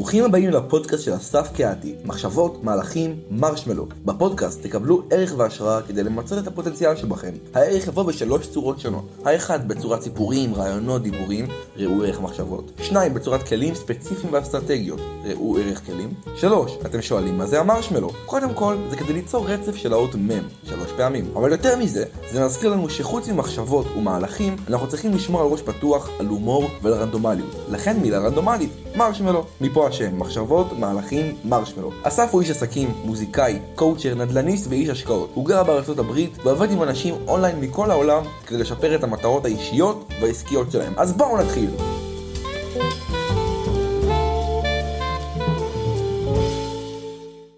ברוכים הבאים לפודקאסט של אסף קהתי, מחשבות, מהלכים, מרשמלו. בפודקאסט תקבלו ערך והשראה כדי למצות את הפוטנציאל שבכם. הערך יבוא בשלוש צורות שונות. האחד בצורת סיפורים, רעיונות, דיבורים, ראו ערך מחשבות. שניים בצורת כלים ספציפיים ואסטרטגיות, ראו ערך כלים. שלוש, אתם שואלים מה זה המרשמלו? קודם כל, זה כדי ליצור רצף של האות מ' שלוש פעמים. אבל יותר מזה, זה מזכיר לנו שחוץ ממחשבות ומהלכים, אנחנו צריכים לשמור על ראש פתוח, על הומור ועל רנדומליות. לכן מילה רנדומלית, מרשמלו. מפה השם, מחשבות, מהלכים, מרשמלו. אסף הוא איש עסקים, מוזיקאי, coacher, נדל"ניסט ואיש השקעות. הוא גר בארצות הברית ועובד עם אנשים אונליין מכל העולם כדי לשפר את המטרות האישיות והעסקיות שלהם. אז בואו נתחיל.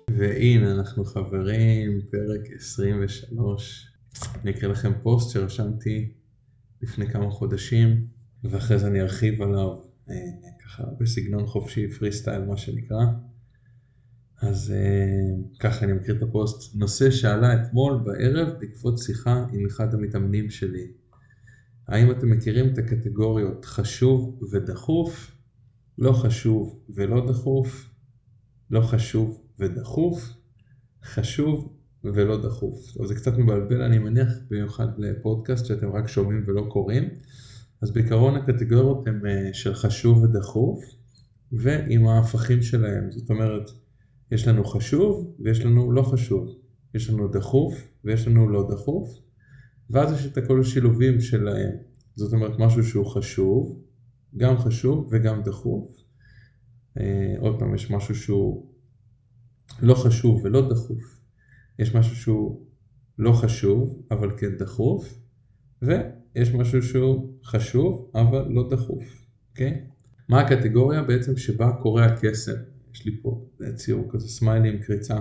והנה אנחנו חברים, פרק 23. אני אקריא לכם פוסט שרשמתי לפני כמה חודשים, ואחרי זה אני ארחיב עליו אה, ככה בסגנון חופשי, פרי סטייל מה שנקרא. אז אה, ככה אני מכיר את הפוסט. נושא שעלה אתמול בערב בעקבות שיחה עם אחד המתאמנים שלי. האם אתם מכירים את הקטגוריות חשוב ודחוף, לא חשוב ולא דחוף, לא חשוב ודחוף, חשוב ולא דחוף. אז זה קצת מבלבל אני מניח במיוחד לפודקאסט שאתם רק שומעים ולא קוראים. אז בעיקרון הקטגוריות הן אה, של חשוב ודחוף ועם ההפכים שלהם. זאת אומרת, יש לנו חשוב ויש לנו לא חשוב. יש לנו דחוף ויש לנו לא דחוף. ואז יש את הכל השילובים שלהם. זאת אומרת משהו שהוא חשוב, גם חשוב וגם דחוף. אה, עוד פעם, יש משהו שהוא לא חשוב ולא דחוף. יש משהו שהוא לא חשוב, אבל כן דחוף, ויש משהו שהוא חשוב, אבל לא דחוף, אוקיי? מה הקטגוריה בעצם שבה קורה הקסם? יש לי פה ציור כזה סמיילי עם קריצה.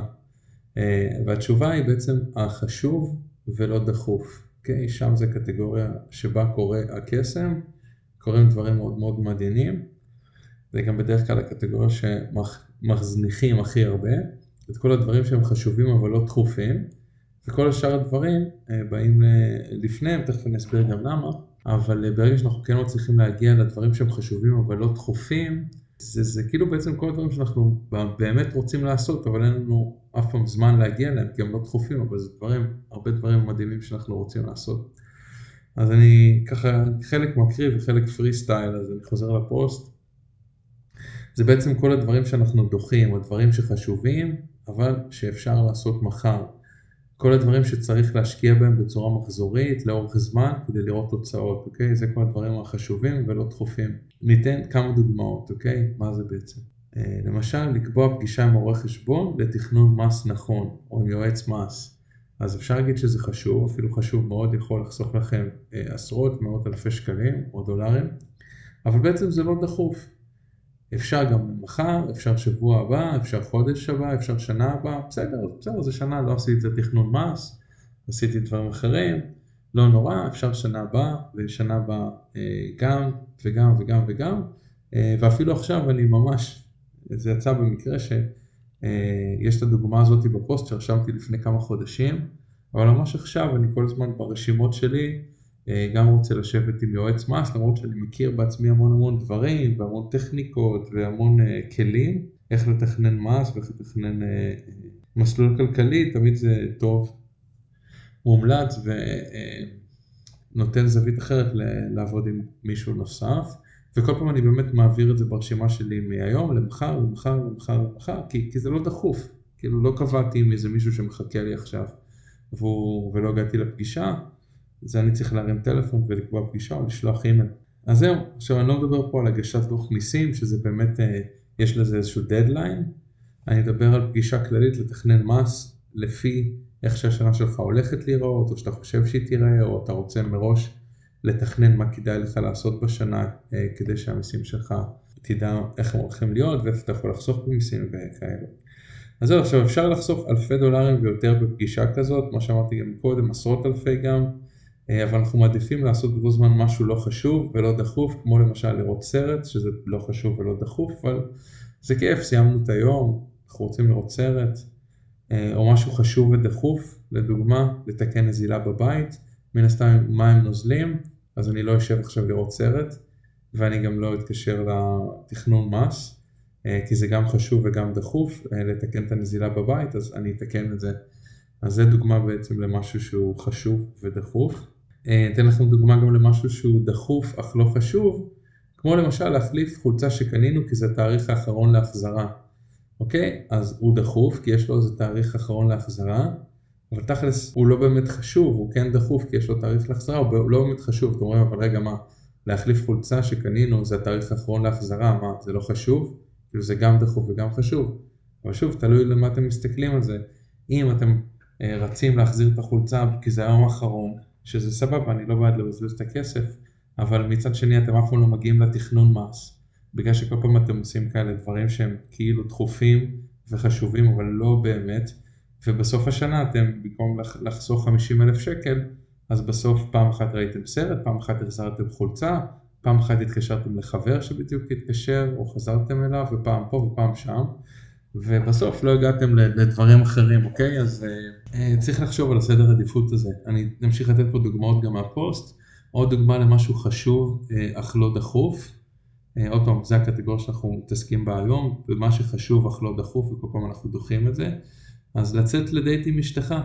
אה, והתשובה היא בעצם החשוב ולא דחוף, אוקיי? שם זה קטגוריה שבה קורה הקסם, קורים דברים מאוד מאוד מעניינים. זה גם בדרך כלל הקטגוריה שמזניחים הכי הרבה. את כל הדברים שהם חשובים אבל לא דחופים, וכל השאר הדברים אה, באים לפניהם, תכף אני אסביר גם למה, אבל אה, ברגע שאנחנו כן מצליחים להגיע לדברים שהם חשובים אבל לא דחופים, זה, זה כאילו בעצם כל הדברים שאנחנו באמת רוצים לעשות, אבל אין לנו אף פעם זמן להגיע אליהם, כי הם לא דחופים, אבל זה דברים, הרבה דברים מדהימים שאנחנו רוצים לעשות. אז אני ככה חלק מקריא וחלק פרי סטייל, אז אני חוזר לפוסט. זה בעצם כל הדברים שאנחנו דוחים, הדברים שחשובים, אבל שאפשר לעשות מחר. כל הדברים שצריך להשקיע בהם בצורה מחזורית לאורך זמן כדי לראות תוצאות, אוקיי? זה כל הדברים החשובים ולא דחופים. ניתן כמה דוגמאות, אוקיי? מה זה בעצם? אה, למשל, לקבוע פגישה עם עורך חשבון לתכנון מס נכון, או עם יועץ מס. אז אפשר להגיד שזה חשוב, אפילו חשוב מאוד, יכול לחסוך לכם אה, עשרות, מאות אלפי שקלים או דולרים, אבל בעצם זה לא דחוף. אפשר גם מחר, אפשר שבוע הבא, אפשר חודש הבא, אפשר שנה הבאה, בסדר, בסדר, זה שנה, לא עשיתי את התכנון מס, עשיתי דברים אחרים, לא נורא, אפשר שנה הבאה, ושנה הבאה אה, גם, וגם, וגם, וגם, אה, ואפילו עכשיו אני ממש, זה יצא במקרה שיש אה, את הדוגמה הזאת בפוסט שרשמתי לפני כמה חודשים, אבל ממש עכשיו אני כל הזמן ברשימות שלי, גם רוצה לשבת עם יועץ מס, למרות שאני מכיר בעצמי המון המון דברים והמון טכניקות והמון uh, כלים, איך לתכנן מס ואיך לתכנן uh, מסלול כלכלי, תמיד זה טוב, מומלץ ונותן זווית אחרת לעבוד עם מישהו נוסף. וכל פעם אני באמת מעביר את זה ברשימה שלי מהיום למחר, למחר, למחר, למחר, כי, כי זה לא דחוף. כאילו לא קבעתי עם איזה מישהו שמחכה לי עכשיו ולא הגעתי לפגישה, זה אני צריך להרים טלפון ולקבוע פגישה או לשלוח אימייל. אז זהו, עכשיו אני לא מדבר פה על הגשת דוח מיסים, שזה באמת, אה, יש לזה איזשהו דדליין, אני אדבר על פגישה כללית לתכנן מס לפי איך שהשנה שלך הולכת להיראות, או שאתה חושב שהיא תיראה, או אתה רוצה מראש לתכנן מה כדאי לך לעשות בשנה, אה, כדי שהמיסים שלך תדע איך הם הולכים להיות, ואיפה אתה יכול לחסוך במיסים וכאלה. אז זהו, עכשיו אפשר לחסוך אלפי דולרים ויותר בפגישה כזאת, מה שאמרתי גם קודם, עשרות אלפי גם. אה, אבל אנחנו מעדיפים לעשות באותו זמן משהו לא חשוב ולא דחוף, כמו למשל לראות סרט, שזה לא חשוב ולא דחוף, אבל זה כיף, סיימנו את היום, אנחנו רוצים לראות סרט, אה, או משהו חשוב ודחוף, לדוגמה, לתקן נזילה בבית, מן הסתם מים נוזלים, אז אני לא אשב עכשיו לראות סרט, ואני גם לא אתקשר לתכנון מס, אה, כי זה גם חשוב וגם דחוף לתקן את הנזילה בבית, אז אני אתקן את זה. אז זה דוגמה בעצם למשהו שהוא חשוב ודחוף. אה, אתן לכם דוגמה גם למשהו שהוא דחוף אך לא חשוב, כמו למשל להחליף חולצה שקנינו כי זה התאריך האחרון להחזרה. אוקיי? אז הוא דחוף כי יש לו איזה תאריך אחרון להחזרה, אבל תכלס הוא לא באמת חשוב, הוא כן דחוף כי יש לו תאריך להחזרה, הוא לא באמת חשוב. אתם אומרים, אבל רגע מה, להחליף חולצה שקנינו זה התאריך האחרון להחזרה, מה, זה לא חשוב? כאילו זה גם דחוף וגם חשוב. אבל שוב, תלוי למה אתם מסתכלים על זה. אם אתם רצים להחזיר את החולצה כי זה היום האחרון, שזה סבבה, אני לא בעד לבזבז את הכסף, אבל מצד שני אתם אף פעם לא מגיעים לתכנון מס, בגלל שכל פעם אתם עושים כאלה דברים שהם כאילו דחופים וחשובים, אבל לא באמת, ובסוף השנה אתם, במקום לחסוך 50 אלף שקל, אז בסוף פעם אחת ראיתם סרט, פעם אחת החזרתם חולצה, פעם אחת התקשרתם לחבר שבדיוק התקשר, או חזרתם אליו, ופעם פה ופעם שם, ובסוף לא הגעתם לדברים אחרים, אוקיי? אז uh, uh, צריך לחשוב על הסדר עדיפות הזה. אני אמשיך לתת פה דוגמאות גם מהפוסט. עוד דוגמה למשהו חשוב uh, אך לא דחוף. Uh, עוד פעם, זה הקטגוריה שאנחנו מתעסקים בה היום, ומה שחשוב אך לא דחוף, וכל פעם אנחנו דוחים את זה. אז לצאת לדייט עם אשתך,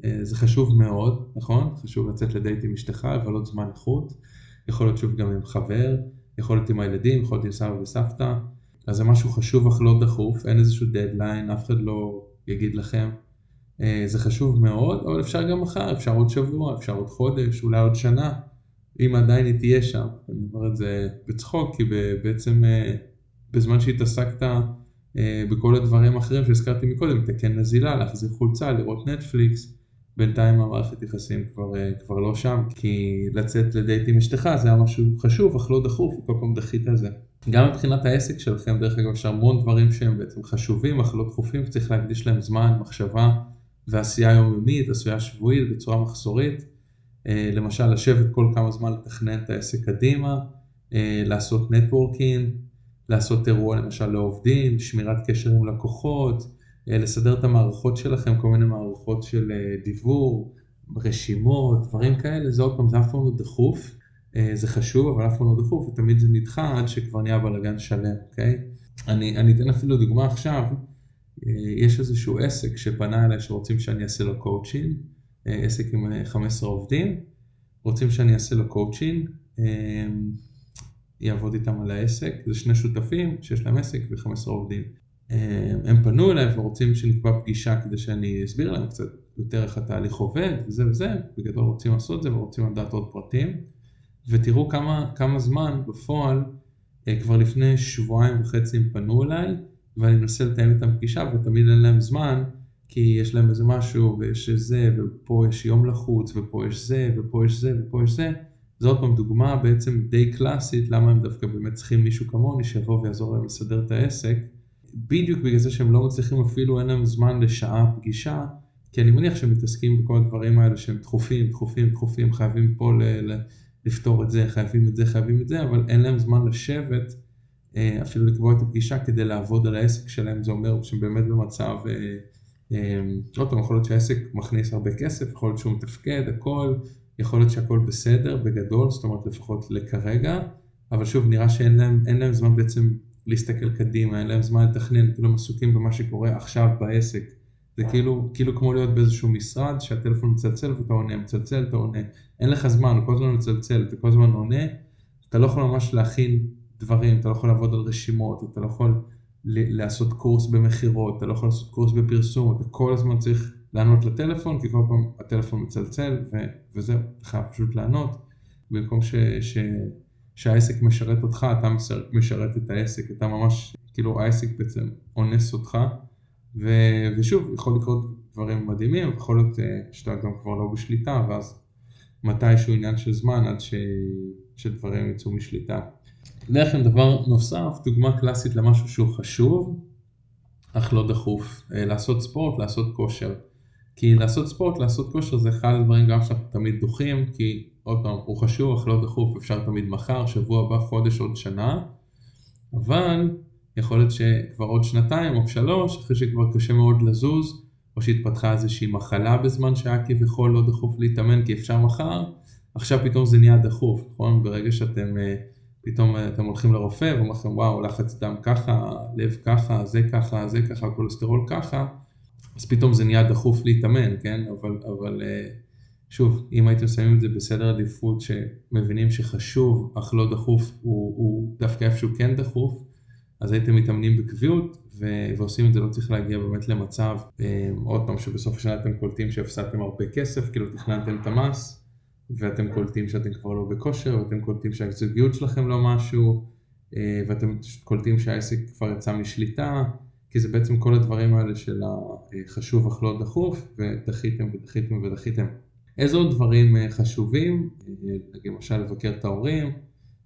uh, זה חשוב מאוד, נכון? חשוב לצאת לדייט עם אשתך, לבלות זמן איכות. יכול להיות שוב גם עם חבר, יכול להיות עם הילדים, יכול להיות עם סבא וסבתא. אז זה משהו חשוב אך לא דחוף, אין איזשהו דדליין, אף אחד לא יגיד לכם. אה, זה חשוב מאוד, אבל אפשר גם מחר, אפשר עוד שבוע, אפשר עוד חודש, אולי עוד שנה, אם עדיין היא תהיה שם. אני אומר את זה בצחוק, כי בעצם אה, בזמן שהתעסקת אה, בכל הדברים האחרים שהזכרתי מקודם, לתקן נזילה, להחזיר חולצה, לראות נטפליקס, בינתיים המערכת יחסים כבר, כבר לא שם, כי לצאת לדייט עם אשתך זה היה משהו חשוב, אך לא דחוף, וכל פעם דחית את זה. גם מבחינת העסק שלכם, דרך אגב, יש המון דברים שהם בעצם חשובים, אך לא דחופים, שצריך להקדיש להם זמן, מחשבה ועשייה יומיומית, עשייה שבועית בצורה מחסורית. אה, למשל, לשבת כל כמה זמן לתכנן את העסק קדימה, אה, לעשות networking, לעשות אירוע למשל לעובדים, שמירת קשר עם לקוחות, אה, לסדר את המערכות שלכם, כל מיני מערכות של דיוור, רשימות, דברים כאלה, זה עוד פעם, זה אף פעם לא דחוף. אה, זה חשוב, אבל אף פעם לא דחוף, ותמיד זה נדחה עד שכבר נהיה בלאגן שלם, אוקיי? אני, אני אתן אפילו דוגמה עכשיו, אה, יש איזשהו עסק שפנה אליי שרוצים שאני אעשה לו קואוצ'ינג, אה, עסק עם 15 עובדים, רוצים שאני אעשה לו קואוצ'ינג, יעבוד איתם על העסק, זה שני שותפים שיש להם עסק ו-15 עובדים. הם פנו אליי ורוצים שנקבע פגישה כדי שאני אסביר להם קצת יותר איך התהליך עובד וזה וזה, בגדול רוצים לעשות את זה ורוצים לדעת עוד פרטים. ותראו כמה, כמה זמן בפועל, אה, כבר לפני שבועיים וחצי הם פנו אליי, ואני מנסה לתאם איתם פגישה, ותמיד אין להם זמן, כי יש להם איזה משהו, ויש זה, ופה יש יום לחוץ, ופה יש זה, ופה יש זה, ופה יש זה. זו עוד פעם דוגמה בעצם די קלאסית, למה הם דווקא באמת צריכים מישהו כמוני שיבוא ויעזור להם לסדר את העסק. בדיוק בגלל זה שהם לא מצליחים אפילו, אין להם זמן לשעה פגישה, כי אני מניח שהם מתעסקים בכל הדברים האלה שהם דחופים, דחופים, דחופים, חייבים פה ל... לפתור את זה, חייבים את זה, חייבים את זה, אבל אין להם זמן לשבת, אה, אפילו לקבוע את הפגישה כדי לעבוד על העסק שלהם, זה אומר שהם באמת במצב, אה, אה, עוד פעם, יכול להיות שהעסק מכניס הרבה כסף, יכול להיות שהוא מתפקד, הכל, יכול להיות שהכל בסדר בגדול, זאת אומרת לפחות לכרגע, אבל שוב, נראה שאין להם, להם זמן בעצם להסתכל קדימה, אין להם זמן לתכנן, כאילו הם עסוקים במה שקורה עכשיו בעסק. זה כאילו, כאילו כמו להיות באיזשהו משרד שהטלפון מצלצל ואתה עונה, מצלצל, אתה עונה. אין לך זמן, כל הזמן מצלצל, אתה כל הזמן עונה, אתה לא יכול ממש להכין דברים, אתה לא יכול לעבוד על רשימות, אתה לא יכול לעשות קורס במכירות, אתה לא יכול לעשות קורס בפרסום, אתה כל הזמן צריך לענות לטלפון, כי כל פעם הטלפון מצלצל ו- וזהו, אתה חייב פשוט לענות, במקום ש- ש- שהעסק משרת אותך, אתה משרת את העסק, אתה ממש, כאילו העסק בעצם אונס אותך. ו, ושוב, יכול לקרות דברים מדהימים, יכול להיות אה, שאתה גם כבר לא בשליטה, ואז מתישהו עניין של זמן עד ש, שדברים יצאו משליטה. דרך אגב דבר נוסף, דוגמה קלאסית למשהו שהוא חשוב, אך לא דחוף, אה, לעשות ספורט, לעשות כושר. כי לעשות ספורט, לעשות כושר זה אחד הדברים גם שאנחנו תמיד דוחים, כי עוד פעם, הוא חשוב אך לא דחוף, אפשר תמיד מחר, שבוע הבא, חודש, עוד שנה, אבל יכול להיות שכבר עוד שנתיים או שלוש, אחרי שכבר קשה מאוד לזוז, או שהתפתחה איזושהי מחלה בזמן שהיה כביכול לא דחוף להתאמן כי אפשר מחר, עכשיו פתאום זה נהיה דחוף, נכון? ברגע שאתם uh, פתאום אתם הולכים לרופא ואומרים לכם וואו לחץ דם ככה, לב ככה, זה ככה, זה ככה, כולסטרול ככה, אז פתאום זה נהיה דחוף להתאמן, כן? אבל, אבל אה, שוב, אם הייתם שמים את זה בסדר עדיפות שמבינים שחשוב אך לא דחוף הוא, הוא דווקא איפשהו כן דחוף, אז הייתם מתאמנים בקביעות ו- ועושים את זה, לא צריך להגיע באמת למצב, אה, עוד פעם שבסוף השנה אתם קולטים שהפסדתם הרבה כסף, כאילו תכננתם את המס, ואתם קולטים שאתם כבר לא בכושר, ואתם קולטים שהזוגיות שלכם לא משהו, אה, ואתם קולטים שהעסק כבר יצא משליטה, כי זה בעצם כל הדברים האלה של החשוב אך לא דחוף, ודחיתם ודחיתם ודחיתם. איזה עוד דברים אה, חשובים, למשל לבקר את ההורים,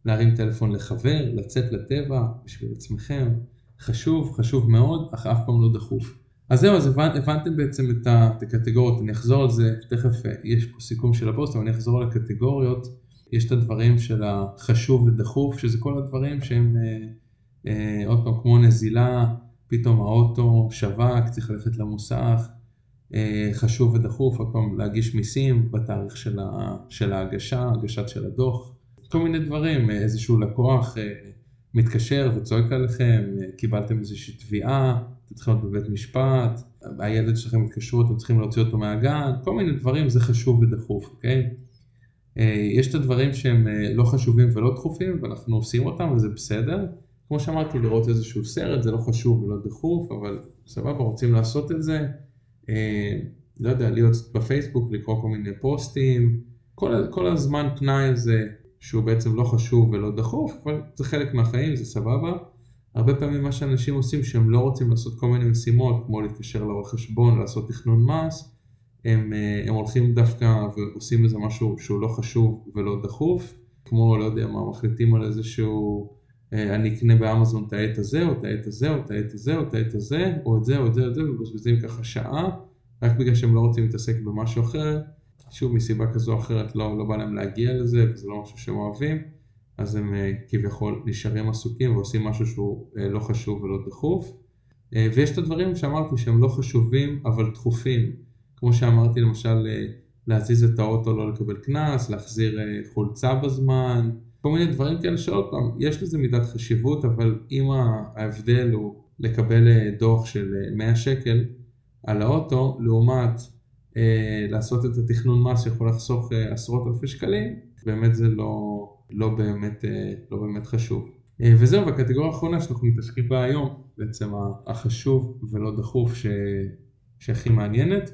להרים טלפון לחבר, לצאת לטבע בשביל עצמכם, חשוב, חשוב מאוד, אך אף פעם לא דחוף. אז זהו, אז הבנ, הבנתם בעצם את הקטגוריות, אני אחזור על זה, תכף אה, יש פה סיכום של הפוסט, אבל אני אחזור על הקטגוריות. יש את הדברים של החשוב ודחוף, שזה כל הדברים שהם אה, אה, עוד פעם כמו נזילה, פתאום האוטו שווק, צריך ללכת למוסך, אה, חשוב ודחוף, עוד פעם להגיש מיסים בתאריך של, ה, של ההגשה, הגשת של הדוח, כל מיני דברים, אה, איזשהו לקוח אה, מתקשר וצועק עליכם, קיבלתם איזושהי תביעה, אתם צריכים להיות בבית משפט, הילד שלכם התקשרו, אתם צריכים להוציא אותו מהגן, כל מיני דברים זה חשוב ודחוף, אוקיי? אה, יש את הדברים שהם אה, לא חשובים ולא דחופים ואנחנו עושים אותם וזה בסדר. כמו שאמרתי, לראות איזשהו סרט זה לא חשוב ולא דחוף, אבל סבבה, רוצים לעשות את זה. אה, לא יודע, להיות בפייסבוק, לקרוא כל מיני פוסטים, כל, כל הזמן פנאי הזה שהוא בעצם לא חשוב ולא דחוף, אבל זה חלק מהחיים, זה סבבה. הרבה פעמים מה שאנשים עושים שהם לא רוצים לעשות כל מיני משימות, כמו להתקשר לעורך חשבון, לעשות תכנון מס, הם, אה, הם הולכים דווקא ועושים איזה משהו שהוא לא חשוב ולא דחוף, כמו לא יודע מה, מחליטים על איזשהו, אה, אני אקנה באמזון את העט הזה, או את העט הזה, או את העט הזה, או את העט הזה, או את זה, או את זה, או את זה, ומבזבזים ככה שעה, רק בגלל שהם לא רוצים להתעסק במשהו אחר, שוב מסיבה כזו או אחרת לא, לא בא להם להגיע לזה וזה לא משהו שהם אוהבים אז הם uh, כביכול נשארים עסוקים ועושים משהו שהוא uh, לא חשוב ולא דחוף. uh, ויש את הדברים שאמרתי שהם לא חשובים אבל דחופים. כמו שאמרתי למשל להזיז את האוטו לא לקבל קנס, להחזיר חולצה בזמן כל מיני דברים כאלה שעוד פעם יש לזה מידת חשיבות אבל אם ההבדל הוא לקבל דוח של 100 שקל על האוטו לעומת אה, לעשות את התכנון מס שיכול לחסוך אה, עשרות אלפי שקלים, באמת זה לא, לא, באמת, אה, לא באמת חשוב. וזהו, בקטגוריה האחרונה שאנחנו מתעסקים בה היום, בעצם החשוב ולא דחוף ש... שהכי מעניינת,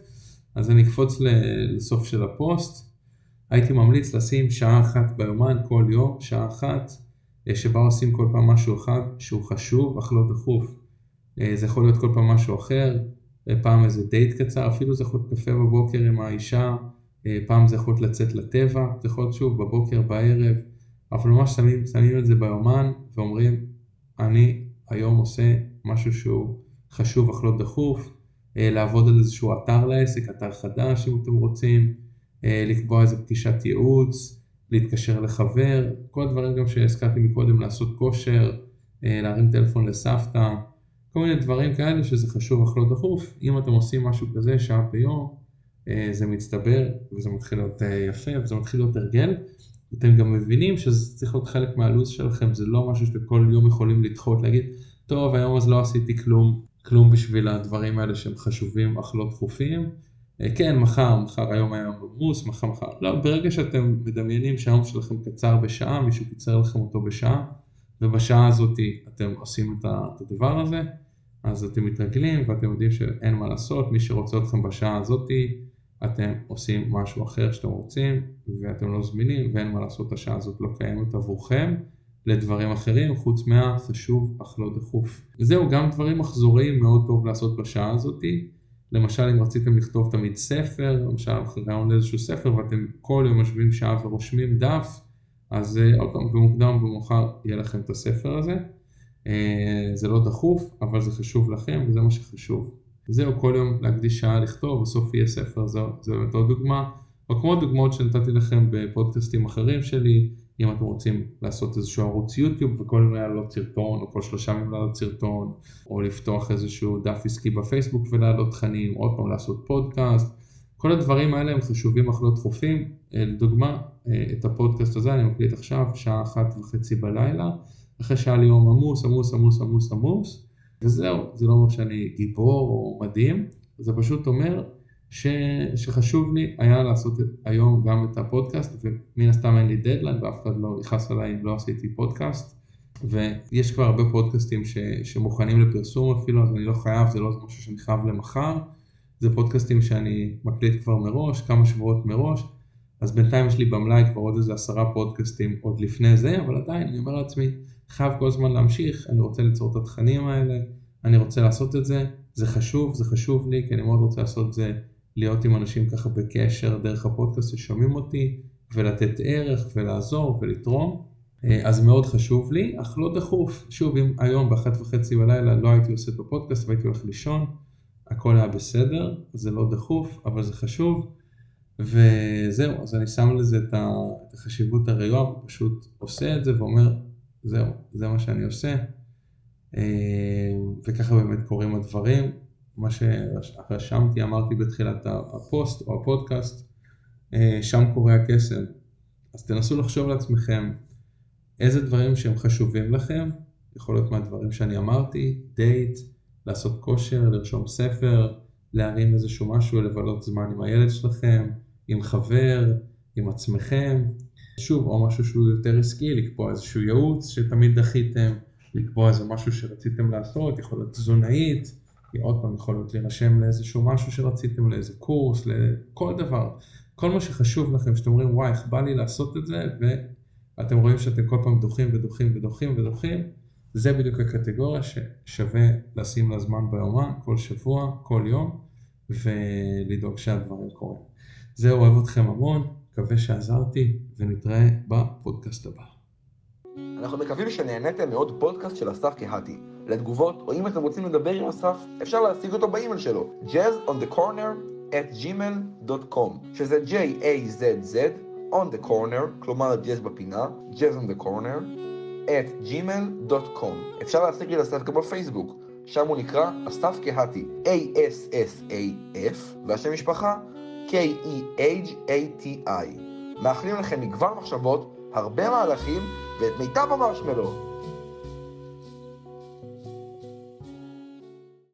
אז אני אקפוץ לסוף של הפוסט. הייתי ממליץ לשים שעה אחת ביומן כל יום, שעה אחת, שבה עושים כל פעם משהו אחד שהוא חשוב אך לא דחוף. זה יכול להיות כל פעם משהו אחר, פעם איזה דייט קצר, אפילו זה יכול להיות קפה בבוקר עם האישה, אה, פעם זה יכול להיות לצאת לטבע, זה יכול להיות שוב בבוקר, בערב, אבל ממש שמים, שמים את זה ביומן ואומרים, אני היום עושה משהו שהוא חשוב אך לא דחוף, אה, לעבוד על איזשהו אתר לעסק, אתר חדש אם אתם רוצים, אה, לקבוע איזה פגישת ייעוץ, להתקשר לחבר, כל הדברים גם שהזכרתי מקודם, לעשות כושר, להרים טלפון לסבתא, כל מיני דברים כאלה שזה חשוב אך לא דחוף, אם אתם עושים משהו כזה שעה ביום, אה, זה מצטבר וזה מתחיל להיות אה, יפה וזה מתחיל להיות הרגל. אתם גם מבינים שזה צריך להיות חלק מהלו"ז שלכם, זה לא משהו שאתם כל יום יכולים לדחות, להגיד, טוב היום אז לא עשיתי כלום, כלום בשביל הדברים האלה שהם חשובים אך לא דחופים. אה, כן, מחר, מחר היום היה עמוס, מחר, מחר, לא, ברגע שאתם מדמיינים שהיום שלכם קצר בשעה, מישהו קיצר לכם אותו בשעה, ובשעה הזאת אתם עושים את הדבר הזה, אז אתם מתרגלים ואתם יודעים שאין מה לעשות, מי שרוצה אתכם בשעה הזאתי, אתם עושים משהו אחר שאתם רוצים ואתם לא זמינים ואין מה לעשות, השעה הזאת לא קיימת עבורכם לדברים אחרים חוץ מהחשוב אך לא דחוף. וזהו, גם דברים מחזוריים מאוד טוב לעשות בשעה הזאתי. למשל אם רציתם לכתוב תמיד ספר, למשל רעיון לאיזשהו ספר ואתם כל יום יושבים שעה ורושמים דף, אז אה, עוד פעם במוקדם במאוחר יהיה לכם את הספר הזה. אה, זה לא דחוף, אבל זה חשוב לכם וזה מה שחשוב. זהו, כל יום להקדיש שעה לכתוב, בסוף יהיה ספר, זו, באמת עוד דוגמה. או כמו דוגמאות שנתתי לכם בפודקאסטים אחרים שלי, אם אתם רוצים לעשות איזשהו ערוץ יוטיוב וכל יום להעלות סרטון, או כל שלושה ימים להעלות סרטון, או לפתוח איזשהו דף עסקי בפייסבוק ולהעלות תכנים, עוד פעם לעשות פודקאסט, כל הדברים האלה הם חשובים אך לא דחופים. לדוגמה, את הפודקאסט הזה אני מקליט עכשיו, שעה אחת וחצי בלילה, אחרי שהיה לי יום עמוס, עמוס, עמוס, עמוס, עמוס, וזהו, זה לא אומר שאני גיבור או מדהים, זה פשוט אומר ש, שחשוב לי היה לעשות היום גם את הפודקאסט, ומן הסתם אין לי דדליין ואף אחד לא יכעס עליי אם לא עשיתי פודקאסט, ויש כבר הרבה פודקאסטים ש, שמוכנים לפרסום אפילו, אז אני לא חייב, זה לא משהו שאני חייב למחר, זה פודקאסטים שאני מקליט כבר מראש, כמה שבועות מראש, אז בינתיים יש לי במלאי כבר עוד איזה עשרה פודקאסטים עוד לפני זה, אבל עדיין אני אומר לעצמי, חייב כל הזמן להמשיך, אני רוצה ליצור את התכנים האלה, אני רוצה לעשות את זה, זה חשוב, זה חשוב לי, כי אני מאוד רוצה לעשות את זה, להיות עם אנשים ככה בקשר דרך הפודקאסט ששומעים אותי, ולתת ערך ולעזור ולתרום, אה, אז מאוד חשוב לי, אך לא דחוף. שוב, אם היום באחת וחצי בלילה לא הייתי עושה את הפודקאסט והייתי הולך לישון, הכל היה בסדר, זה לא דחוף, אבל זה חשוב. וזהו, אז אני שם לזה את החשיבות הראויה, ופשוט עושה את זה ואומר, זהו, זה מה שאני עושה. אה, וככה באמת קורים הדברים. מה שרשמתי, אמרתי בתחילת הפוסט או הפודקאסט, אה, שם קורה הקסם. אז תנסו לחשוב לעצמכם איזה דברים שהם חשובים לכם, יכול להיות מהדברים שאני אמרתי, דייט, לעשות כושר, לרשום ספר, להרים איזשהו משהו, לבלות זמן עם הילד שלכם, עם חבר, עם עצמכם, שוב, או משהו שהוא יותר עסקי, לקבוע איזשהו ייעוץ שתמיד דחיתם, לקבוע איזה משהו שרציתם לעשות, יכול להיות תזונאית, עוד פעם יכול להיות להירשם לאיזשהו משהו שרציתם, לאיזה קורס, לכל דבר. כל מה שחשוב לכם, שאתם אומרים וואי, איך בא לי לעשות את זה, ואתם רואים שאתם כל פעם דוחים ודוחים ודוחים ודוחים, זה בדיוק הקטגוריה ששווה לשים לה זמן ביומן, כל שבוע, כל יום, ולדאוג שהדברים קורים. זהו, אוהב אתכם המון, מקווה שעזרתי, ונתראה בפודקאסט הבא. אנחנו מקווים שנהניתם מעוד פודקאסט של אסף קהתי. לתגובות, או אם אתם רוצים לדבר עם אסף, אפשר להשיג אותו באימייל שלו, jazzonthecorner at gmail.com, שזה J-A-Z-Z, on the corner, כלומר ג'אז בפינה, jazz on the corner, at gmail.com. אפשר להשיג לי לאסף גם בפייסבוק, שם הוא נקרא אסף קהתי, A-S-S-A-F, והשם משפחה, K-E-H-A-T-I. מאחלים לכם מגוון מחשבות, הרבה מהלכים ואת מיטב המרשמלו.